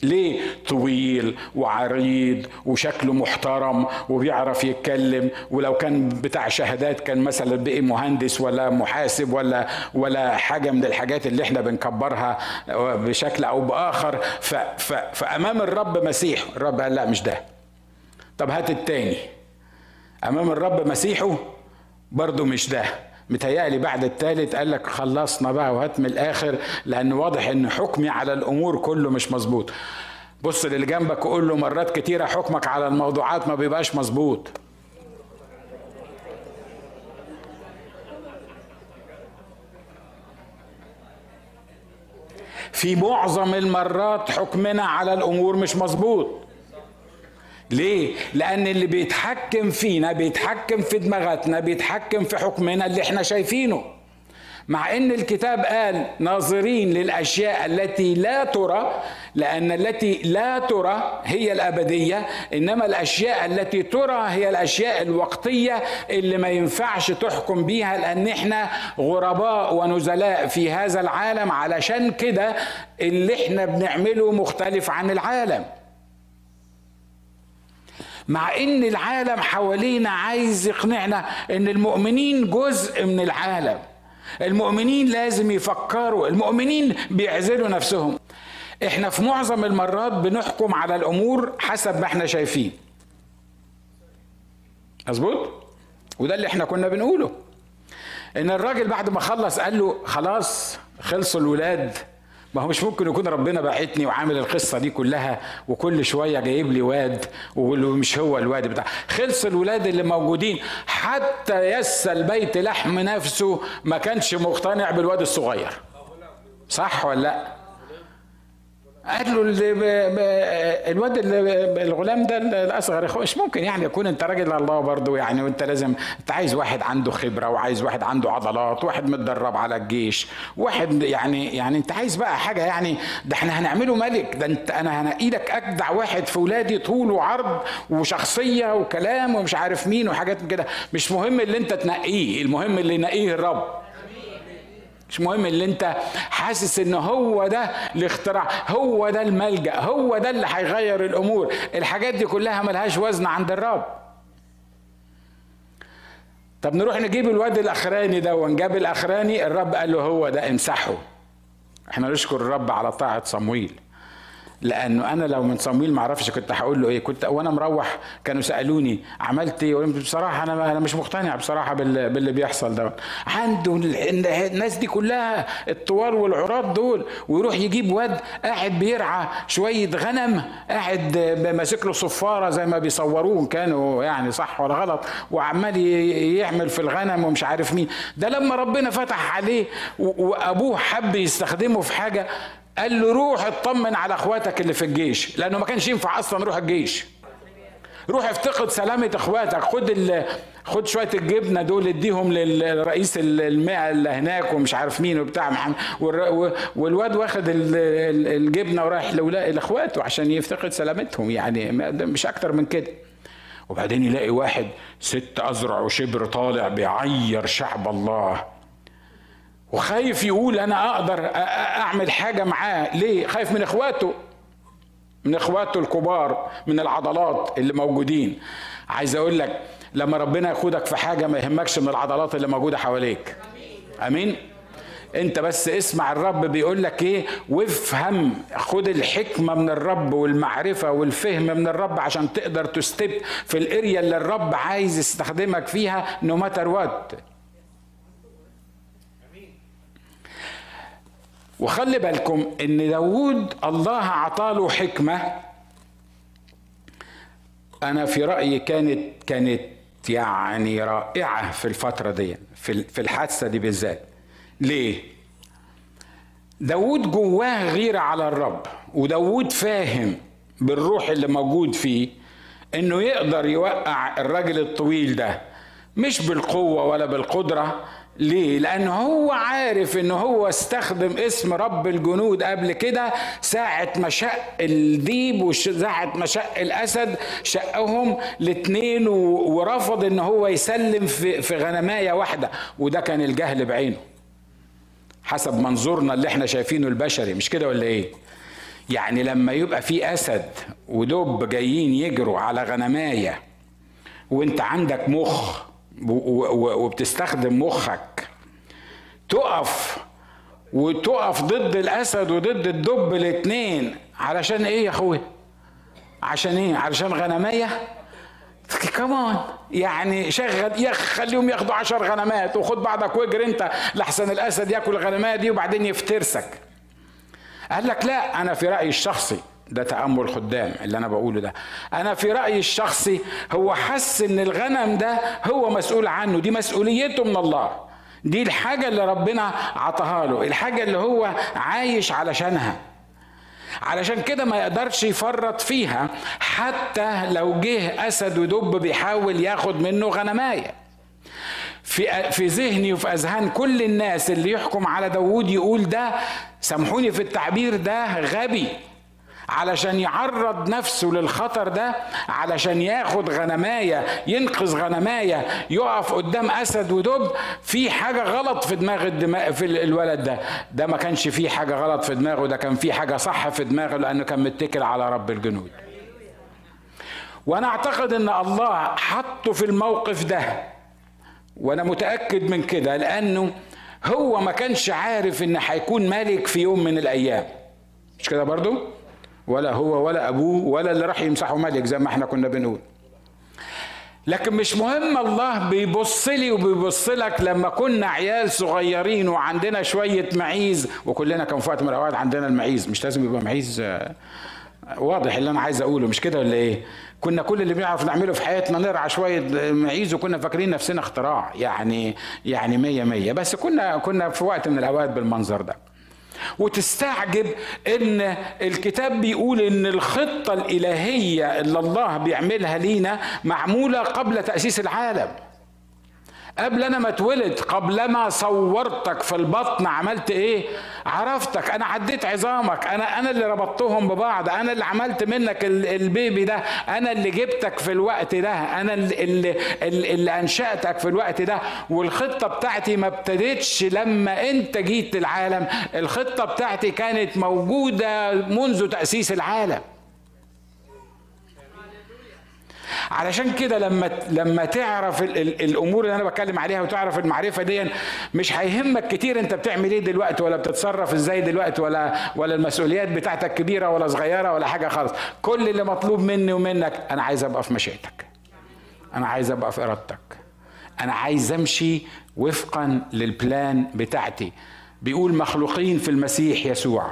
ليه طويل وعريض وشكله محترم وبيعرف يتكلم؟ ولو كان بتاع شهادات كان مثلا بقي مهندس ولا محاسب ولا ولا حاجة من الحاجات اللي إحنا بنكبرها بشكل أو بآخر. ف ف فأمام الرب مسيح الرب قال لا مش ده. طب هات التاني. أمام الرب مسيحه برضه مش ده. متهيألي بعد الثالث قال لك خلصنا بقى وهات من الآخر لأن واضح إن حكمي على الأمور كله مش مظبوط. بص للي جنبك وقول له مرات كتيرة حكمك على الموضوعات ما بيبقاش مظبوط. في معظم المرات حكمنا على الأمور مش مظبوط. ليه؟ لأن اللي بيتحكم فينا بيتحكم في دماغاتنا بيتحكم في حكمنا اللي إحنا شايفينه مع إن الكتاب قال ناظرين للأشياء التي لا ترى لأن التي لا ترى هي الأبدية إنما الأشياء التي ترى هي الأشياء الوقتية اللي ما ينفعش تحكم بيها لأن إحنا غرباء ونزلاء في هذا العالم علشان كده اللي إحنا بنعمله مختلف عن العالم مع إن العالم حوالينا عايز يقنعنا إن المؤمنين جزء من العالم. المؤمنين لازم يفكروا المؤمنين بيعزلوا نفسهم. إحنا في معظم المرات بنحكم على الأمور حسب ما إحنا شايفين. مظبوط؟ وده اللي إحنا كنا بنقوله. إن الراجل بعد ما خلص قال له خلاص خلصوا الولاد. ما هو مش ممكن يكون ربنا باعتني وعامل القصة دي كلها وكل شوية جايب لي واد ومش هو الواد بتاع. خلص الولاد اللي موجودين. حتى يس البيت لحم نفسه ما كانش مقتنع بالواد الصغير. صح ولا لا؟ قال له الواد الغلام ده الأصغر مش ممكن يعني يكون أنت راجل الله برضه يعني وأنت لازم أنت عايز واحد عنده خبرة وعايز واحد عنده عضلات واحد متدرب على الجيش واحد يعني يعني أنت عايز بقى حاجة يعني ده إحنا هنعمله ملك ده أنت أنا هنقي لك أجدع واحد في ولادي طول وعرض وشخصية وكلام ومش عارف مين وحاجات كده. مش مهم اللي أنت تنقيه المهم اللي ينقيه الرب. مش مهم اللي انت حاسس ان هو ده الاختراع هو ده الملجأ هو ده اللي هيغير الأمور. الحاجات دي كلها ملهاش وزن عند الرب. طب نروح نجيب الواد الأخراني ده ونجاب الأخراني الرب قال له هو ده امسحه. إحنا نشكر الرب على طاعة صمويل. لأنه أنا لو من صمويل ما أعرفش كنت هقول له إيه. كنت وأنا مروح كانوا سألوني عملت إيه؟ بصراحة أنا أنا مش مقتنع بصراحة باللي بيحصل ده عنده الناس دي كلها الطوال والعراض دول ويروح يجيب واد قاعد بيرعى شوية غنم قاعد ماسك له صفارة زي ما بيصوروه كانوا يعني صح ولا غلط وعمال يعمل في الغنم ومش عارف مين. ده لما ربنا فتح عليه وأبوه حب يستخدمه في حاجة قال له روح اطمن على اخواتك اللي في الجيش لأنه ما كانش ينفع أصلا روح الجيش. روح افتقد سلامة اخواتك خد ال... خد شوية الجبنة دول اديهم للرئيس المئة اللي هناك ومش عارف مين وبتاع محمد والواد واخد الجبنة ورايح لاخواته عشان يفتقد سلامتهم يعني مش أكتر من كده. وبعدين يلاقي واحد ست أزرع وشبر طالع بيعير شعب الله. وخايف يقول أنا أقدر أعمل حاجة معاه. ليه؟ خايف من إخواته. من إخواته الكبار من العضلات اللي موجودين. عايز أقول لك لما ربنا ياخدك في حاجة ما يهمكش من العضلات اللي موجودة حواليك. أمين؟ أنت بس اسمع الرب بيقول لك إيه؟ وافهم خد الحكمة من الرب والمعرفة والفهم من الرب عشان تقدر تستب في الأريا اللي الرب عايز يستخدمك فيها نو ماتر وات وخلي بالكم إن داود الله عطاله حكمة. أنا في رأيي كانت كانت يعني رائعة في الفترة دي في الحادثة دي بالذات. ليه؟ داود جواه غيرة على الرب وداود فاهم بالروح اللي موجود فيه إنه يقدر يوقع الراجل الطويل ده مش بالقوة ولا بالقدرة ليه؟ لأن هو عارف إن هو استخدم اسم رب الجنود قبل كده ساعة ما شق الديب وساعة ما شق الأسد شقهم الاتنين ورفض إن هو يسلم في في غنماية واحدة وده كان الجهل بعينه. حسب منظورنا اللي إحنا شايفينه البشري مش كده ولا إيه يعني لما يبقى في أسد ودب جايين يجروا على غنماية وإنت عندك مخ وبتستخدم مخك. تقف وتقف ضد الأسد وضد الدب الاثنين علشان إيه يا اخويا عشان إيه؟ علشان غنمايه كمان يعني شغل يا خليهم ياخدوا عشر غنمات وخد بعضك واجري أنت لحسن الأسد ياكل الغنمات دي وبعدين يفترسك. قال لك لا أنا في رأيي الشخصي ده تأمل خدام اللي أنا بقوله ده. أنا في رأيي الشخصي هو حس إن الغنم ده هو مسؤول عنه دي مسؤوليته من الله. دي الحاجة اللي ربنا عطاها له الحاجة اللي هو عايش علشانها. علشان كده ما يقدرش يفرط فيها حتى لو جه أسد ودب بيحاول ياخد منه غنماية. في في ذهني وفي أذهان كل الناس اللي يحكم على داوود يقول ده سامحوني في التعبير ده غبي. علشان يعرض نفسه للخطر ده علشان ياخد غنماية ينقذ غنماية يقف قدام أسد ودب في حاجة غلط في دماغ الدماغ في الولد ده. ده ما كانش فيه حاجة غلط في دماغه ده كان فيه حاجة صح في دماغه لأنه كان متكل على رب الجنود. وأنا أعتقد إن الله حطه في الموقف ده. وأنا متأكد من كده لأنه هو ما كانش عارف إن هيكون ملك في يوم من الأيام. مش كده برضو؟ ولا هو ولا أبوه ولا اللي راح يمسحه ملك زي ما إحنا كنا بنقول. لكن مش مهم الله بيبص لي وبيبص لك لما كنا عيال صغيرين وعندنا شوية معيز وكلنا كان في وقت من الاوقات عندنا المعيز مش لازم يبقى معيز آه، واضح اللي أنا عايز أقوله مش كده ولا إيه؟ كنا كل اللي بنعرف نعمله في حياتنا نرعى شوية معيز وكنا فاكرين نفسنا اختراع يعني يعني مية مية. بس كنا كنا في وقت من الأوقات بالمنظر ده. وتستعجب إن الكتاب بيقول إن الخطة الإلهية اللي الله بيعملها لينا معمولة قبل تأسيس العالم. قبل أنا ما اتولد قبل ما صورتك في البطن عملت إيه؟ عرفتك. أنا عديت عظامك. أنا أنا اللي ربطتهم ببعض. أنا اللي عملت منك البيبي ده. أنا اللي جبتك في الوقت ده. أنا اللي, اللي, اللي انشأتك في الوقت ده. والخطة بتاعتي ما ابتدتش لما انت جيت العالم الخطة بتاعتي كانت موجودة منذ تأسيس العالم. علشان كده لما لما تعرف ال ال الأمور اللي أنا بتكلم عليها وتعرف المعرفة دي مش هيهمك كتير أنت بتعمل إيه دلوقتي ولا بتتصرف إزاي دلوقتي ولا ولا المسؤوليات بتاعتك كبيرة ولا صغيرة ولا حاجة خالص. كل اللي مطلوب مني ومنك أنا عايز أبقى في مشيئتك. أنا عايز أبقى في إرادتك. أنا عايز أمشي وفقا للبلان بتاعتي. بيقول مخلوقين في المسيح يسوع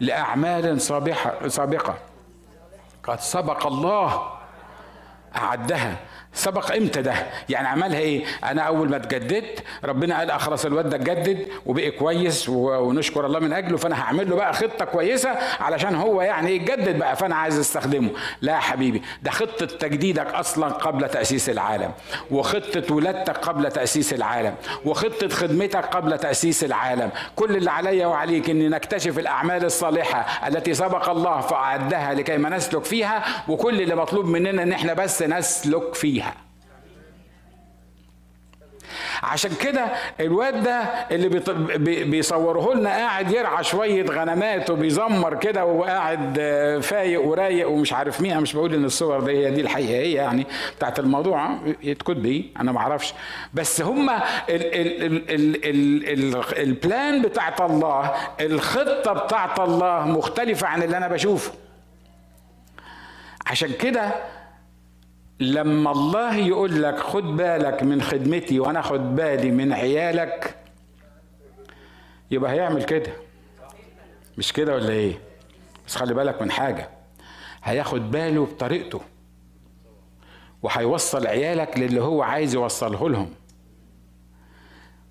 لأعمال سابقة. قد سبق الله أعدها. سبق إمتى ده؟ يعني عملها إيه؟ أنا اول ما اتجددت ربنا قال اخلص الواد ده اتجدد وبقي كويس ونشكر الله من اجله فانا هعمل له بقى خطة كويسة علشان هو يعني يتجدد بقى فانا عايز استخدمه. لا يا حبيبي ده خطة تجديدك أصلا قبل تأسيس العالم وخطة ولادتك قبل تأسيس العالم وخطة خدمتك قبل تأسيس العالم. كل اللي عليا وعليك ان نكتشف الأعمال الصالحة التي سبق الله فأعدها لكي ما نسلك فيها وكل اللي مطلوب مننا إن إحنا بس نسلك فيها. عشان كده الواد ده اللي بيصوره لنا قاعد يرعى شوية غنمات وبيزمر كده وقاعد آه، فايق ورايق ومش عارف مين. أنا مش بقول إن الصور دي هي دي الحقيقيه يعني بتاعت الموضوع تكون بي أنا ما أعرفش. بس هما البلان بتاعت الله الخطة بتاعت الله مختلفة عن اللي أنا بشوفه. عشان كده لما الله يقول لك خد بالك من خدمتي وأنا خد بالي من عيالك يبقى هيعمل كده. مش كده ولا إيه؟ بس خلي بالك من حاجة. هياخد باله بطريقته وهيوصل عيالك للي هو عايز يوصله لهم.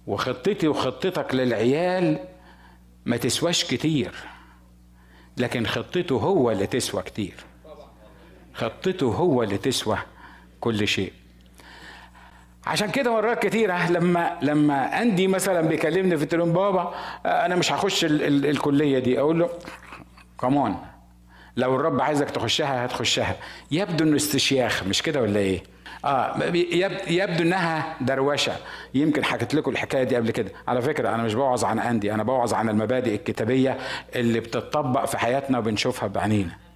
وخطتي وخطتك للعيال ما تسواش كتير لكن خطته هو اللي تسوى كتير. خطته هو اللي تسوى. كل شيء. عشان كده مرات كتيرة لما لما أندي مثلا بيكلمني في التليفون بابا أنا مش هخش ال ال الكلية دي. أقول له كمان لو الرب عايزك تخشها هتخشها. يبدو إنه استشياخ مش كده ولا إيه؟ آه يبدو إنها دروشة. يمكن حكيت لكم الحكاية دي قبل كده. على فكرة أنا مش بوعظ عن اندي أنا بوعظ عن المبادئ الكتابية اللي بتطبق في حياتنا وبنشوفها بعينينا.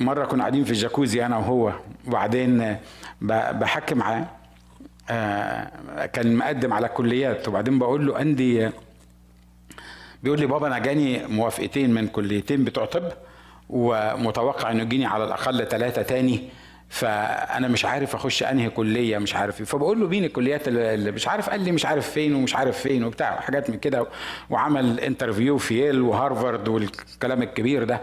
مرة كنا قاعدين في الجاكوزي أنا وهو وبعدين بحكي معاه آه، كان مقدم على كليات وبعدين بقول له عندي بيقول لي بابا أنا جاني موافقتين من كليتين بتوع طب ومتوقع إنه يجيني على الأقل ثلاثة تاني فأنا مش عارف أخش أنهي كلية مش عارف إيه. فبقول له مين الكليات اللي مش عارف قال لي مش عارف فين ومش عارف فين وبتاع حاجات من كده وعمل interview في ييل وهارفارد والكلام الكبير ده.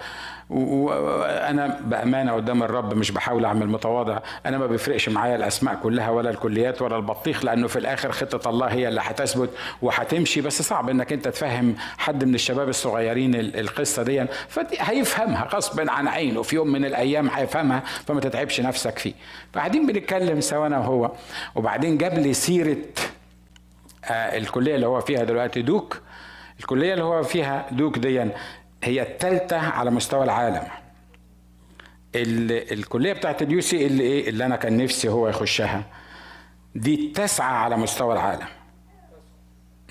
وأنا بأمانة قدام الرب مش بحاول أعمل متواضع. أنا ما بيفرقش معايا الأسماء كلها ولا الكليات ولا البطيخ لأنه في الآخر خطة الله هي اللي هتثبت وهتمشي. بس صعب إنك أنت تفهم حد من الشباب الصغيرين القصة دي. فهيفهمها غصب عن عينه. في يوم من الأيام هيفهمها فما تتعبش نفسك فيه. فقاعدين بنتكلم سوا أنا وهو. وبعدين جاب لي سيرة آه، الكلية اللي هو فيها دلوقتي دوك. الكلية اللي هو فيها دوك دي هي الثالثة على مستوى العالم. الكلية بتاعت ال UCLA اللي أنا كان نفسي هو يخشها دي التاسعة على مستوى العالم.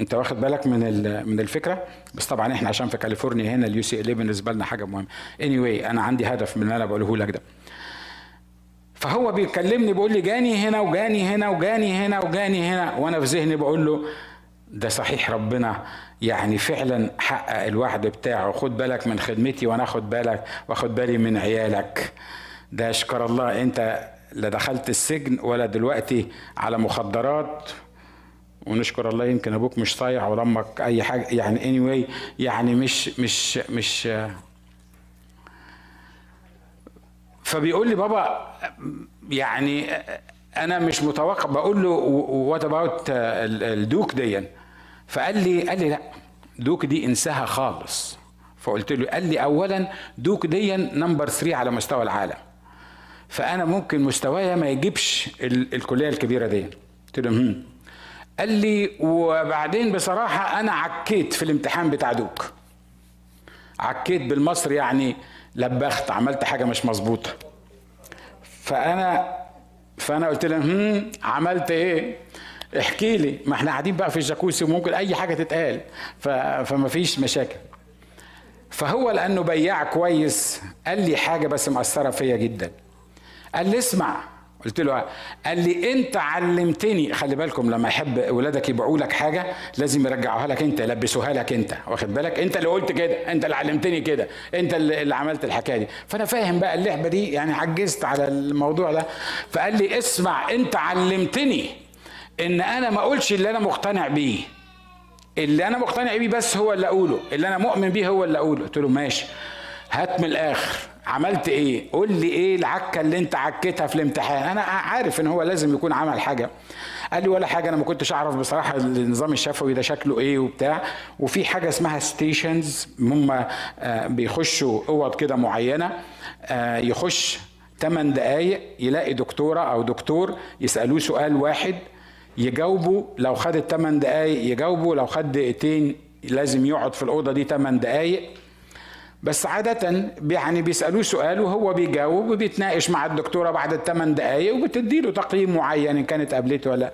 أنت واخد بالك من من الفكرة؟ بس طبعا إحنا عشان في كاليفورنيا هنا ال UCLA بالنسبة لنا حاجة مهمة. anyway أنا عندي هدف من اللي أنا بقوله لك ده. فهو بيكلمني بيقول لي جاني هنا وجاني هنا وجاني هنا وجاني هنا وأنا في ذهني بقول له ده صحيح ربنا. يعني فعلا حقق الوعد بتاعه. خد بالك من خدمتي وأنا أخد بالك وأخد بالي من عيالك. ده اشكر الله. أنت لا دخلت السجن ولا دلوقتي على مخدرات. ونشكر الله يمكن أبوك مش طايع ولا أمك أي حاجة. يعني anyway يعني مش مش مش. فبيقول لي بابا يعني أنا مش متوقع. بقول له what about ال دوك دي فقال لي قال لي لا دوك دي انساها خالص. فقلت له قال لي اولا دوك دي number 3 على مستوى العالم. فأنا ممكن مستوايا ما يجيبش الكلية الكبيرة دي. قلت له قال لي وبعدين بصراحة أنا عكيت في الامتحان بتاع دوك. عكيت بالمصري يعني لبخت عملت حاجة مش مظبوطة. فأنا فأنا قلت له هم عملت إيه؟ احكي لي. ما إحنا قاعدين بقى في الجاكوسي وممكن أي حاجة تتقال. فما فيش مشاكل. فهو لأنه بياع كويس قال لي حاجة بس مأثرة فيا جدا. قال لي اسمع. قلت له قال لي أنت علمتني. خلي بالكم لما يحب ولادك يبيعوا لك حاجة لازم يرجعوها لك أنت يلبسوها لك أنت. واخد بالك؟ أنت اللي قلت كده. أنت اللي علمتني كده. أنت اللي عملت الحكاية دي. فأنا فاهم بقى اللعبة دي يعني عجزت على الموضوع ده. فقال لي اسمع أنت علمتني. إن أنا ما اقولش اللي أنا مقتنع بيه. اللي أنا مقتنع بيه بس هو اللي أقوله. اللي أنا مؤمن بيه هو اللي أقوله. قلت له ماشي. هات من الآخر. عملت إيه؟ قول لي إيه العكة اللي أنت عكيتها في الامتحان. أنا عارف إن هو لازم يكون عمل حاجة. قال لي ولا حاجة أنا ما كنتش أعرف بصراحة النظام الشفوي ده شكله إيه وبتاع. وفي حاجة اسمها ستيشنز هم آه، بيخشوا أوض كده معينة. آه، يخش 8 دقايق يلاقي دكتورة أو دكتور يسألوه سؤال واحد. يجاوبوا لو خد الثمان دقايق يجاوبوا لو خد دقيقتين لازم يقعد في الأوضة دي 8 دقايق. بس عادة يعني بيسألوه سؤال وهو بيجاوب وبيتناقش مع الدكتورة بعد الثمان دقايق وبتدي له تقييم معين إن كانت قابلته ولا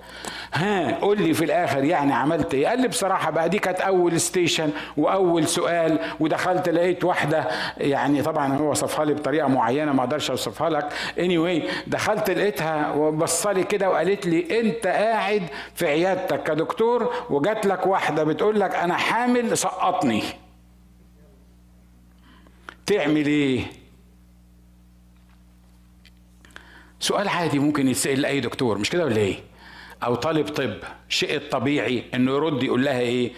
ها قول لي في الآخر يعني عملت إيه؟ قال لي بصراحة بقى دي كانت أول ستيشن وأول سؤال ودخلت لقيت واحدة يعني طبعا هو وصفها لي بطريقة معينة ما أقدرش أوصفها لك. Anyway دخلت لقيتها وبصلي كده وقالت لي أنت قاعد في عيادتك كدكتور وجات لك واحدة بتقول لك أنا حامل سقطني. تعمل إيه؟ سؤال عادي ممكن يتسأل لأي دكتور مش كده ولا إيه؟ أو طالب طب شيء الطبيعي إنه يرد يقول لها إيه؟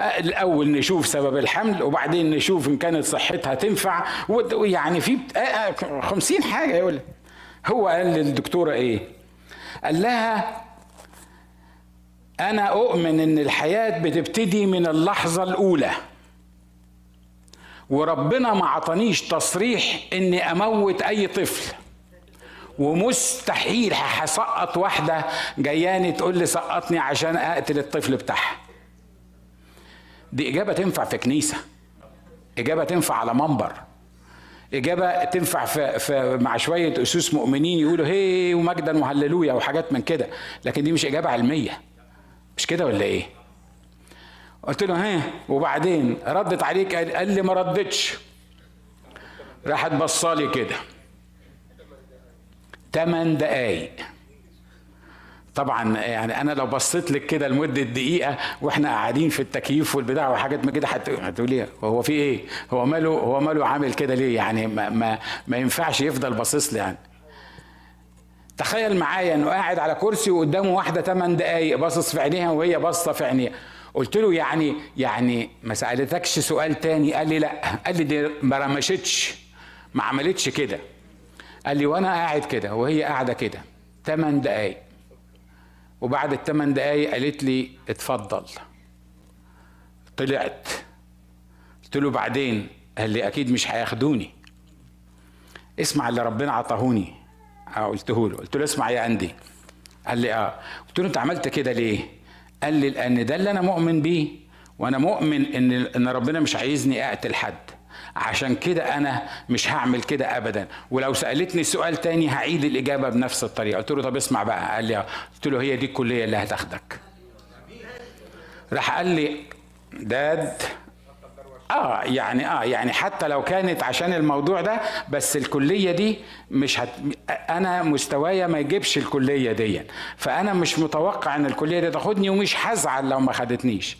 الأول نشوف سبب الحمل وبعدين نشوف إن كانت صحتها تنفع ويعني في خمسين حاجة يقول. هو قال للدكتورة إيه؟ قال لها أنا أؤمن إن الحياة بتبتدي من اللحظة الأولى. وربنا ما عطانيش تصريح إني أموت أي طفل. ومستحيل هسقط واحدة جياني تقول لي سقطني عشان أقتل الطفل بتاعها. دي إجابة تنفع في كنيسة. إجابة تنفع على منبر. إجابة تنفع في, في مع شوية أسوس مؤمنين يقولوا هي ومجدا وهللويا وحاجات من كده. لكن دي مش إجابة علمية. مش كده ولا إيه؟ قلت له ها وبعدين ردت عليك قال لي ما ردتش. راحت بصالي كده. تمن دقايق. طبعا يعني أنا لو بصيت لك كده لمدة دقيقة وإحنا قاعدين في التكييف والبتاع وحاجات من كده هتقولي هو في إيه؟ هو ماله هو ماله عامل كده ليه؟ يعني ما ما, ما ينفعش يفضل باصص لي يعني. تخيل معايا إنه قاعد على كرسي وقدامه واحدة 8 دقايق باصص في عينيها وهي باصة في عينيها. قلت له يعني يعني ما سألتكش سؤال تاني. قال لي لا. قال لي دي ما رمشتش. ما عملتش كده. قال لي وأنا قاعد كده. وهي قاعدة كده. ثمان دقايق. وبعد الثمان دقايق قالت لي اتفضل. طلعت. قلت له بعدين؟ قال لي أكيد مش هياخدوني. اسمع اللي ربنا عطاهوني. قلته له. قلت له اسمع يا أندي. قال لي آه. قلت له أنت عملت كده ليه؟ قال لي لأن ده اللي أنا مؤمن بيه وأنا مؤمن إن إن ربنا مش عايزني أقتل حد. عشان كده أنا مش هعمل كده ابدا. ولو سألتني سؤال تاني هعيد الإجابة بنفس الطريقة. قلت له طب اسمع بقى. قال لي قلت له هي دي الكلية اللي هتاخدك. راح قال لي داد آه يعني آه يعني حتى لو كانت عشان الموضوع ده بس الكلية دي مش هت... أنا مستوايا ما يجيبش الكلية دي. فأنا مش متوقع إن الكلية دي تاخدني ومش هزعل لو ما خدتنيش.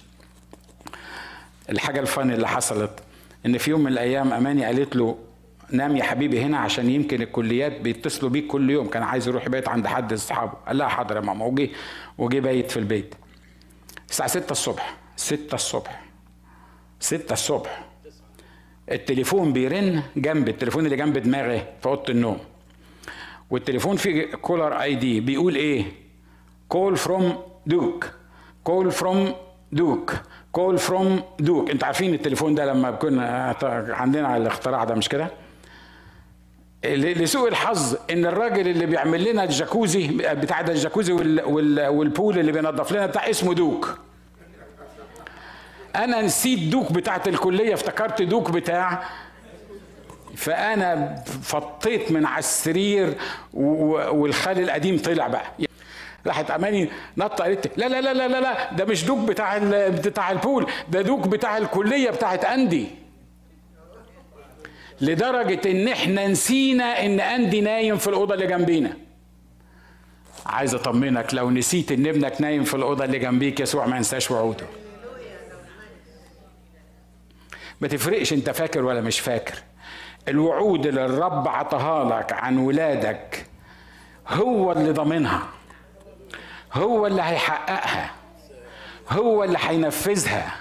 الحاجة ال fun اللي حصلت إن في يوم من الأيام أماني قالت له نام يا حبيبي هنا عشان يمكن الكليات بيتصلوا بيك كل يوم. كان عايز يروح يبيت عند حد أصحابه. قال لها حاضر يا ماما. وجي وجي بايت في البيت. الساعة 6 الصبح 6 الصبح. ستة الصبح. التليفون بيرن جنب التليفون اللي جنب دماغي في أوضة النوم. والتليفون فيه caller ID بيقول إيه؟ call from Duke call from Duke call from Duke أنتوا عارفين التليفون ده لما كنا عندنا الاختراع ده مش كده؟ لسوء الحظ إن الراجل اللي بيعمل لنا الجاكوزي بتاع ده الجاكوزي وال pool اللي بينظف لنا بتاع اسمه دوك أنا نسيت دوك بتاعت الكلية افتكرت دوك بتاع. فأنا فطيت من على السرير والخال القديم طلع بقى. راحت اماني نط قالت لا لا لا لا لا ده مش دوك بتاع بتاع البول ده دوك بتاع الكلية بتاعت أندي. لدرجة إن إحنا نسينا إن أندي نايم في الأوضة اللي جنبينا. عايز أطمنك لو نسيت إن ابنك نايم في الأوضة اللي جنبيك يسوع ما ينساش وعوده. ما تفرقش انت فاكر ولا مش فاكر. الوعود اللي الرب عطاها لك عن ولادك هو اللي ضامنها. هو اللي هيحققها. هو اللي هينفذها.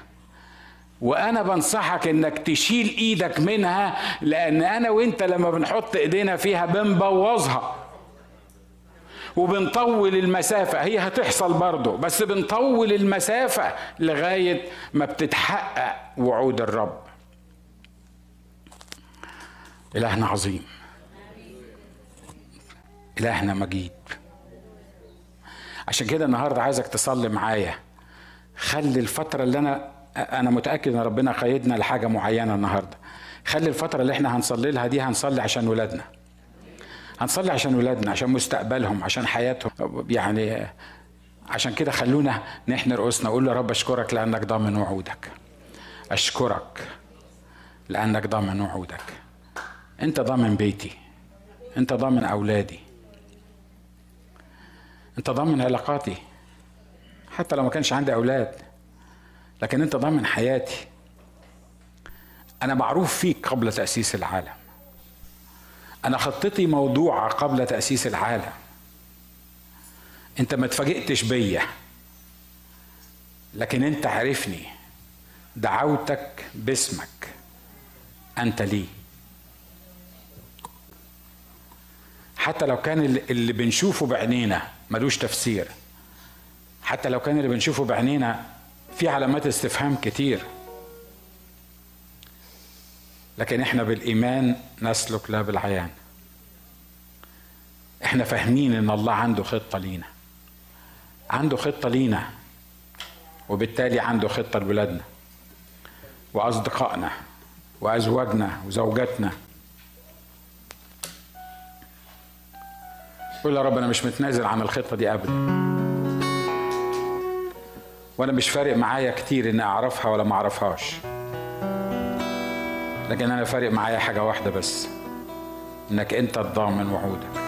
وأنا بنصحك إنك تشيل إيدك منها لأن أنا وأنت لما بنحط إيدينا فيها بنبوظها. وبنطول المسافة. هي هتحصل برضه بس بنطول المسافة لغاية ما بتتحقق وعود الرب. إلهنا عظيم. إلهنا مجيد. عشان كده النهاردة عايزك تصلي معايا. خلي الفترة اللي أنا أنا متأكد إن ربنا قيدنا لحاجة معينة النهاردة. خلي الفترة اللي إحنا هنصلي لها دي هنصلي عشان ولادنا. هنصلي عشان ولادنا عشان مستقبلهم عشان حياتهم. يعني عشان كده خلونا نحن رؤوسنا نقول له رب أشكرك لأنك ضامن وعودك. أشكرك لأنك ضامن وعودك. انت ضامن بيتي. انت ضامن اولادي. انت ضامن علاقاتي. حتى لو ما كانش عندي أولاد. لكن انت ضامن حياتي. أنا معروف فيك قبل تأسيس العالم. أنا خطتي موضوعه قبل تأسيس العالم. انت ما اتفاجئتش بيا. لكن انت عارفني. دعوتك باسمك. انت لي حتى لو كان اللي بنشوفه بعينينا ملوش تفسير. حتى لو كان اللي بنشوفه بعينينا في علامات استفهام كتير. لكن إحنا بالإيمان نسلك لا بالعيان. إحنا فاهمين إن الله عنده خطة لينا. عنده خطة لينا. وبالتالي عنده خطة لولادنا. وأصدقائنا. وأزواجنا. وزوجاتنا. قول يا رب أنا مش متنازل عن الخطة دي ابدا. وأنا مش فارق معايا كتير إني أعرفها ولا ما أعرفهاش. لكن أنا فارق معايا حاجة واحدة بس إنك أنت الضامن وعودك.